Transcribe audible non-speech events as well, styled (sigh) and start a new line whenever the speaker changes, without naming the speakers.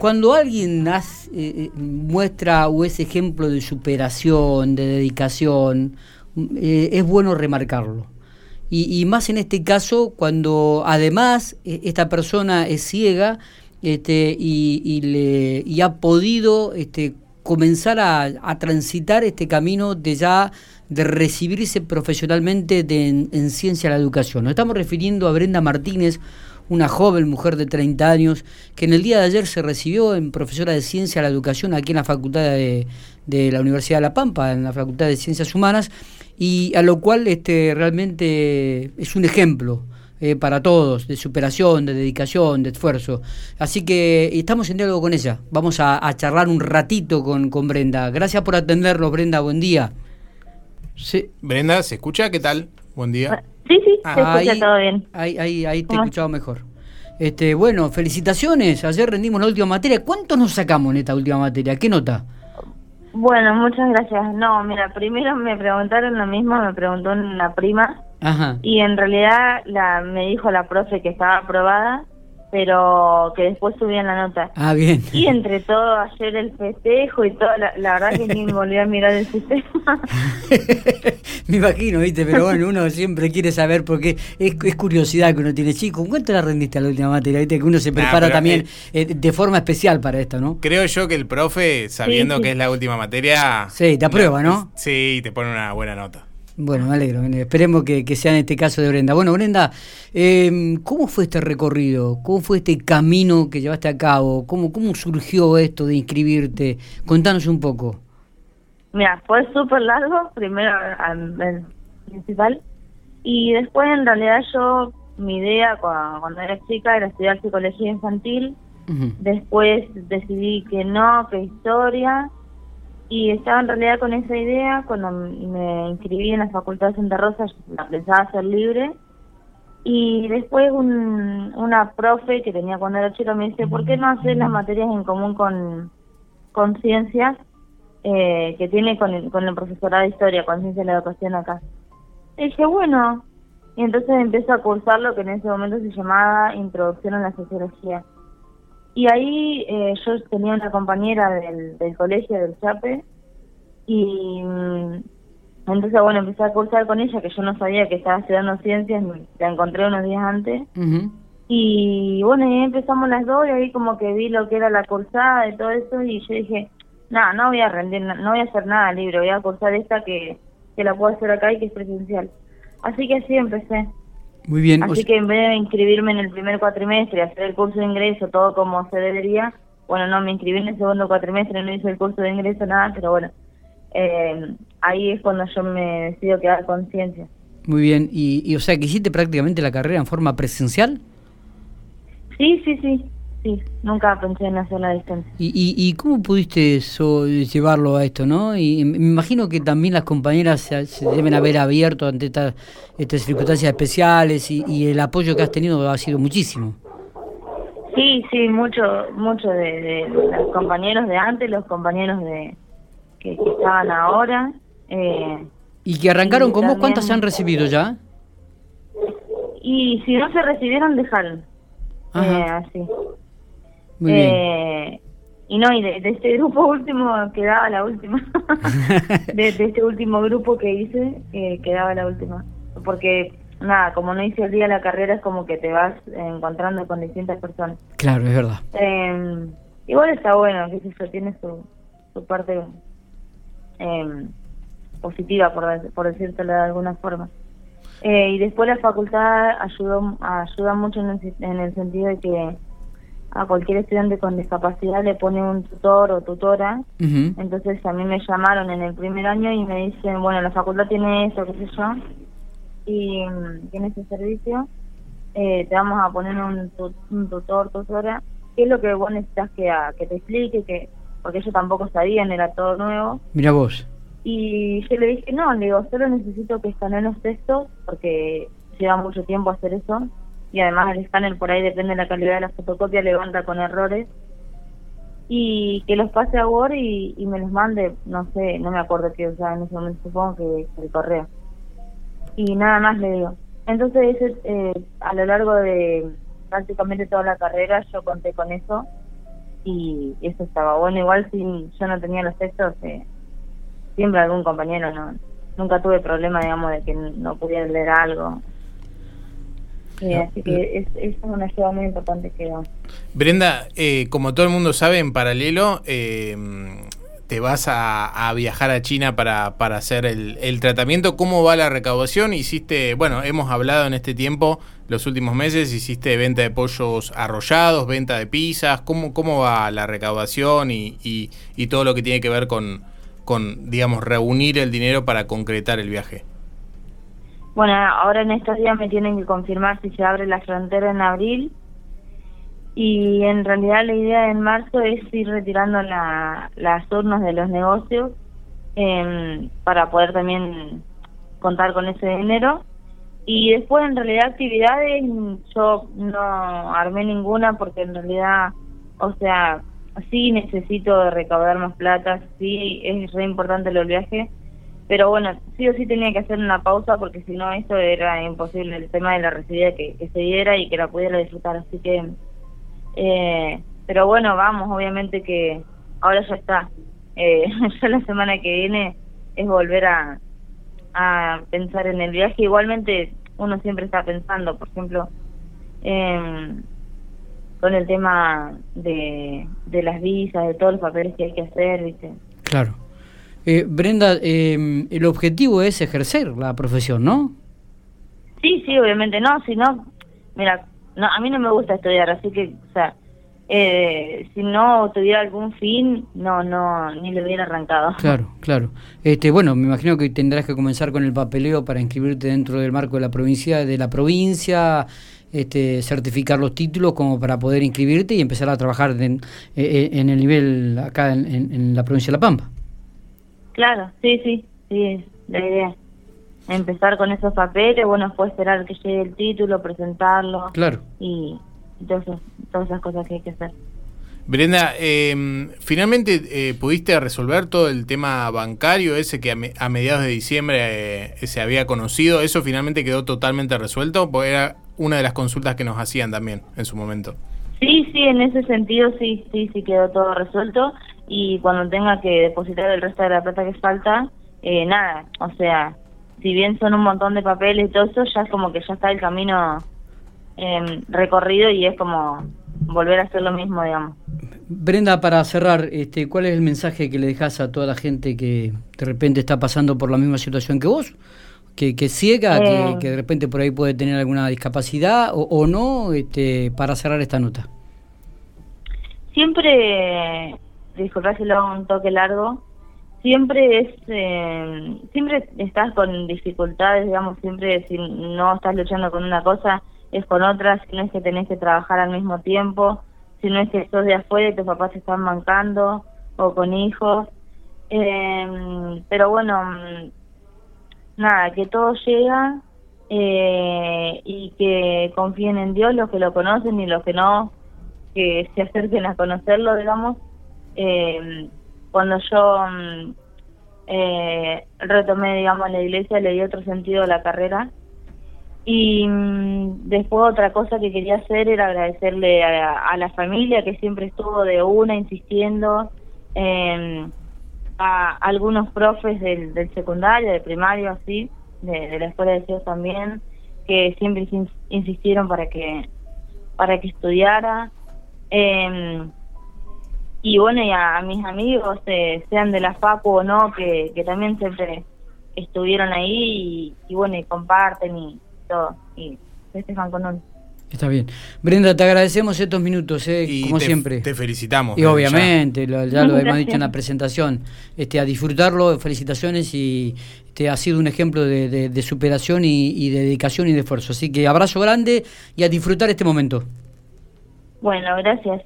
cuando alguien hace, eh, muestra o es ejemplo de superación, de dedicación, es bueno remarcarlo. Y, más en este caso, cuando además esta persona es ciega este, y, le, y ha podido este, comenzar a, transitar este camino de ya de recibirse profesionalmente en, ciencia de la educación. Nos estamos refiriendo a Brenda Martínez, una joven mujer de 30 años, que en el día de ayer se recibió en profesora de ciencia de la educación aquí en la Facultad de, de la Universidad de La Pampa, en la Facultad de Ciencias Humanas, y a lo cual este, realmente es un ejemplo eh, para todos, de superación, de dedicación, de esfuerzo. Así que estamos en diálogo con ella. Vamos a, charlar un ratito con, con, Brenda. Gracias por atendernos, Brenda. Buen día.
Sí. Brenda, ¿se escucha? ¿Qué tal? Buen día.
Sí, sí, se ah, escucha todo bien.
Ahí, ahí, ahí te he escuchado mejor. Este, bueno, felicitaciones. Ayer rendimos la última materia. ¿Cuánto nos sacamos en esta última materia? ¿Qué nota?
Bueno, muchas gracias. No, mira, primero me preguntaron lo mismo, me preguntó una prima y en realidad la, me dijo la profe que estaba aprobada, pero que después subían la nota.
Ah, bien.
Y entre todo, ayer el festejo y todo, la, verdad que ni me volví a mirar el sistema. (laughs)
me imagino, viste, pero bueno, uno siempre quiere saber porque es, es curiosidad que uno tiene. Chico, ¿cuánto la rendiste a la última materia? Viste que uno se prepara también eh, de forma especial para esto, ¿no?
Creo yo que el profe, sabiendo que es la última materia...
Sí, te aprueba, ¿no?
Sí, te pone una buena nota.
Bueno, me alegro. Esperemos que, sea en este caso de Brenda. Bueno, Brenda, eh, ¿cómo fue este recorrido? ¿Cómo fue este camino que llevaste a cabo? ¿Cómo, cómo surgió esto de inscribirte? Contanos un poco.
Mira, fue súper largo, primero al principal, y después en realidad yo, mi idea cuando, era chica era estudiar psicología infantil, después decidí que no, que historia, y estaba en realidad con esa idea cuando me inscribí en la Facultad de Santa Rosa, la pensaba ser libre. Y después un, una profe que tenía cuando era chica me dice, ¿por qué no hacer las materias en común con, con ciencias eh, que tiene con el, con el profesorado de historia, con ciencia de la educación acá? Y dije, bueno, y entonces empecé a cursar lo que en ese momento se llamaba Introducción a la Sociología. Y ahí eh, yo tenía una compañera del, del colegio del Chape y mm, entonces bueno empecé a cursar con ella que yo no sabía que estaba estudiando ciencias, la encontré unos días antes y bueno y ahí empezamos las dos y ahí como que vi lo que era la cursada y todo eso y yo dije no, no voy a rendir, no voy a hacer nada libre, voy a cursar esta que, que la puedo hacer acá y que es presencial. Así que así empecé.
Muy bien.
Así que en vez de inscribirme en el primer cuatrimestre hacer el curso de ingreso todo como se debería, bueno, no, me inscribí en el segundo cuatrimestre, no hice el curso de ingreso, nada, pero bueno, eh, ahí es cuando yo me decido quedar con ciencia.
Muy bien, y, y o sea, que hiciste prácticamente la carrera en forma presencial.
Sí, sí, sí sí, nunca pensé en hacer la distancia.
¿Y, y, cómo pudiste eso, llevarlo a esto, no? Y me imagino que también las compañeras se, deben haber abierto ante estas, estas circunstancias especiales y, el apoyo que has tenido ha sido muchísimo.
Sí, sí, mucho, mucho de, los compañeros de antes, los compañeros de que, estaban ahora. Eh,
¿Y que arrancaron con vos? ¿Cuántas se han recibido ya?
Y si no se recibieron, dejaron. Eh, así. Eh, y no, y de, este grupo (laughs) último quedaba la última. (laughs) de, este último grupo que hice, eh, quedaba la última. Porque, nada, como no hice el día de la carrera, es como que te vas encontrando con distintas personas.
Claro, es verdad.
Eh, igual está bueno, que eso tiene su, su parte eh, positiva, por, por decírtelo de alguna forma. Eh, y después la facultad ayudó ayuda mucho en el, en el sentido de que a cualquier estudiante con discapacidad le pone un tutor o tutora. Entonces a mí me llamaron en el primer año y me dicen, bueno, la facultad tiene eso, qué sé yo, y mm, tiene ese servicio, eh, te vamos a poner un, tutor, tutora. ¿Qué es lo que vos necesitas que, que te explique? que Porque ellos tampoco sabían, era todo nuevo.
Mira vos.
Y yo le dije, no, le digo, solo necesito que escaneen los textos, porque lleva mucho tiempo hacer eso y además el escáner por ahí depende de la calidad de la fotocopia, levanta con errores. Y que los pase a Word y, me los mande, no sé, no me acuerdo qué usaba en ese momento, supongo que el correo. Y nada más le digo. Entonces, eh, a lo largo de prácticamente toda la carrera yo conté con eso. y eso estaba bueno. Igual si yo no tenía los textos, eh, siempre algún compañero, no nunca tuve problema, digamos, de que no pudiera leer algo. Así que es, es, una ayuda muy importante que
Brenda, eh, como todo el mundo sabe, en paralelo eh, te vas a, viajar a China para, para hacer el, el, tratamiento. ¿Cómo va la recaudación? Hiciste, bueno, hemos hablado en este tiempo, los últimos meses, hiciste venta de pollos arrollados, venta de pizzas. ¿Cómo, cómo va la recaudación y, y, todo lo que tiene que ver con, con, digamos, reunir el dinero para concretar el viaje?
Bueno, ahora en estos días me tienen que confirmar si se abre la frontera en abril. Y en realidad la idea en marzo es ir retirando la, las turnos de los negocios em, para poder también contar con ese dinero y después en realidad actividades yo no armé ninguna porque en realidad o sea sí necesito recaudar más plata sí es re importante el viaje pero bueno sí o sí tenía que hacer una pausa porque si no eso era imposible el tema de la recibida que, se diera y que la pudiera disfrutar así que eh, pero bueno, vamos, obviamente que ahora ya está. Eh, (laughs) ya la semana que viene es volver a, a pensar en el viaje. Igualmente uno siempre está pensando, por ejemplo, con el tema de, de las visas, de todos los papeles que hay que hacer, ¿viste?
Claro. Eh, Brenda, eh, el objetivo es ejercer la profesión, ¿no?
Sí, sí, obviamente no, si no, mira, no, a mí no me gusta estudiar, así que, o sea, eh, si no tuviera algún fin, no, no, ni le hubiera arrancado. (laughs)
Claro, claro. Este, bueno, me imagino que tendrás que comenzar con el papeleo para inscribirte dentro del marco de la provincia, de la provincia, este, certificar los títulos como para poder inscribirte y empezar a trabajar en, eh, eh, en el nivel acá en, en, la provincia de La Pampa.
Claro, sí, sí, sí, es la idea empezar con esos papeles, bueno, después esperar que llegue el título, presentarlo.
Claro.
Y todas esas, todas esas cosas que hay que hacer.
Brenda, eh, finalmente eh, pudiste resolver todo el tema bancario ese que a, mediados de diciembre eh, se había conocido. ¿Eso finalmente quedó totalmente resuelto? Porque era una de las consultas que nos hacían también en su momento.
Sí, sí, en ese sentido sí, sí, sí quedó todo resuelto. Y cuando tenga que depositar el resto de la plata que falta, eh, nada, o sea, si bien son un montón de papeles y todo eso, ya es como que ya está el camino eh, recorrido y es como volver a hacer lo mismo, digamos.
Brenda, para cerrar, este, ¿cuál es el mensaje que le dejas a toda la gente que de repente está pasando por la misma situación que vos? Que, que ciega, que, que, de repente por ahí puede tener alguna discapacidad o, o no, este, para cerrar esta nota.
Siempre, disculpa si lo hago un toque largo, siempre es eh, siempre estás con dificultades digamos siempre si no estás luchando con una cosa es con otra si no es que tenés que trabajar al mismo tiempo si no es que sos de afuera y tus papás te están mancando o con hijos. Eh, pero bueno nada que todo llega eh, y que confíen en Dios los que lo conocen y los que no que se acerquen a conocerlo digamos eh, cuando yo mm, eh, retomé, digamos, la iglesia, le di otro sentido a la carrera. Y mm, después otra cosa que quería hacer era agradecerle a, la familia que siempre estuvo de una insistiendo, a algunos profes del, del secundario, de primario, así, de, la escuela de Dios también, que siempre insistieron para que para que estudiara. Eh, y bueno, y a, mis amigos, eh, sean de la FACU o no, que, que también siempre estuvieron ahí y, bueno, y comparten y todo, y festejan con nosotros.
Está bien. Brenda, te agradecemos estos minutos, eh, como siempre.
Te felicitamos.
Y obviamente, ya lo (laughs) hemos dicho en la presentación, este, a disfrutarlo, felicitaciones y te ha sido un ejemplo de, de, superación y, y, de dedicación y de esfuerzo. Así que abrazo grande y a disfrutar este momento.
Bueno, gracias.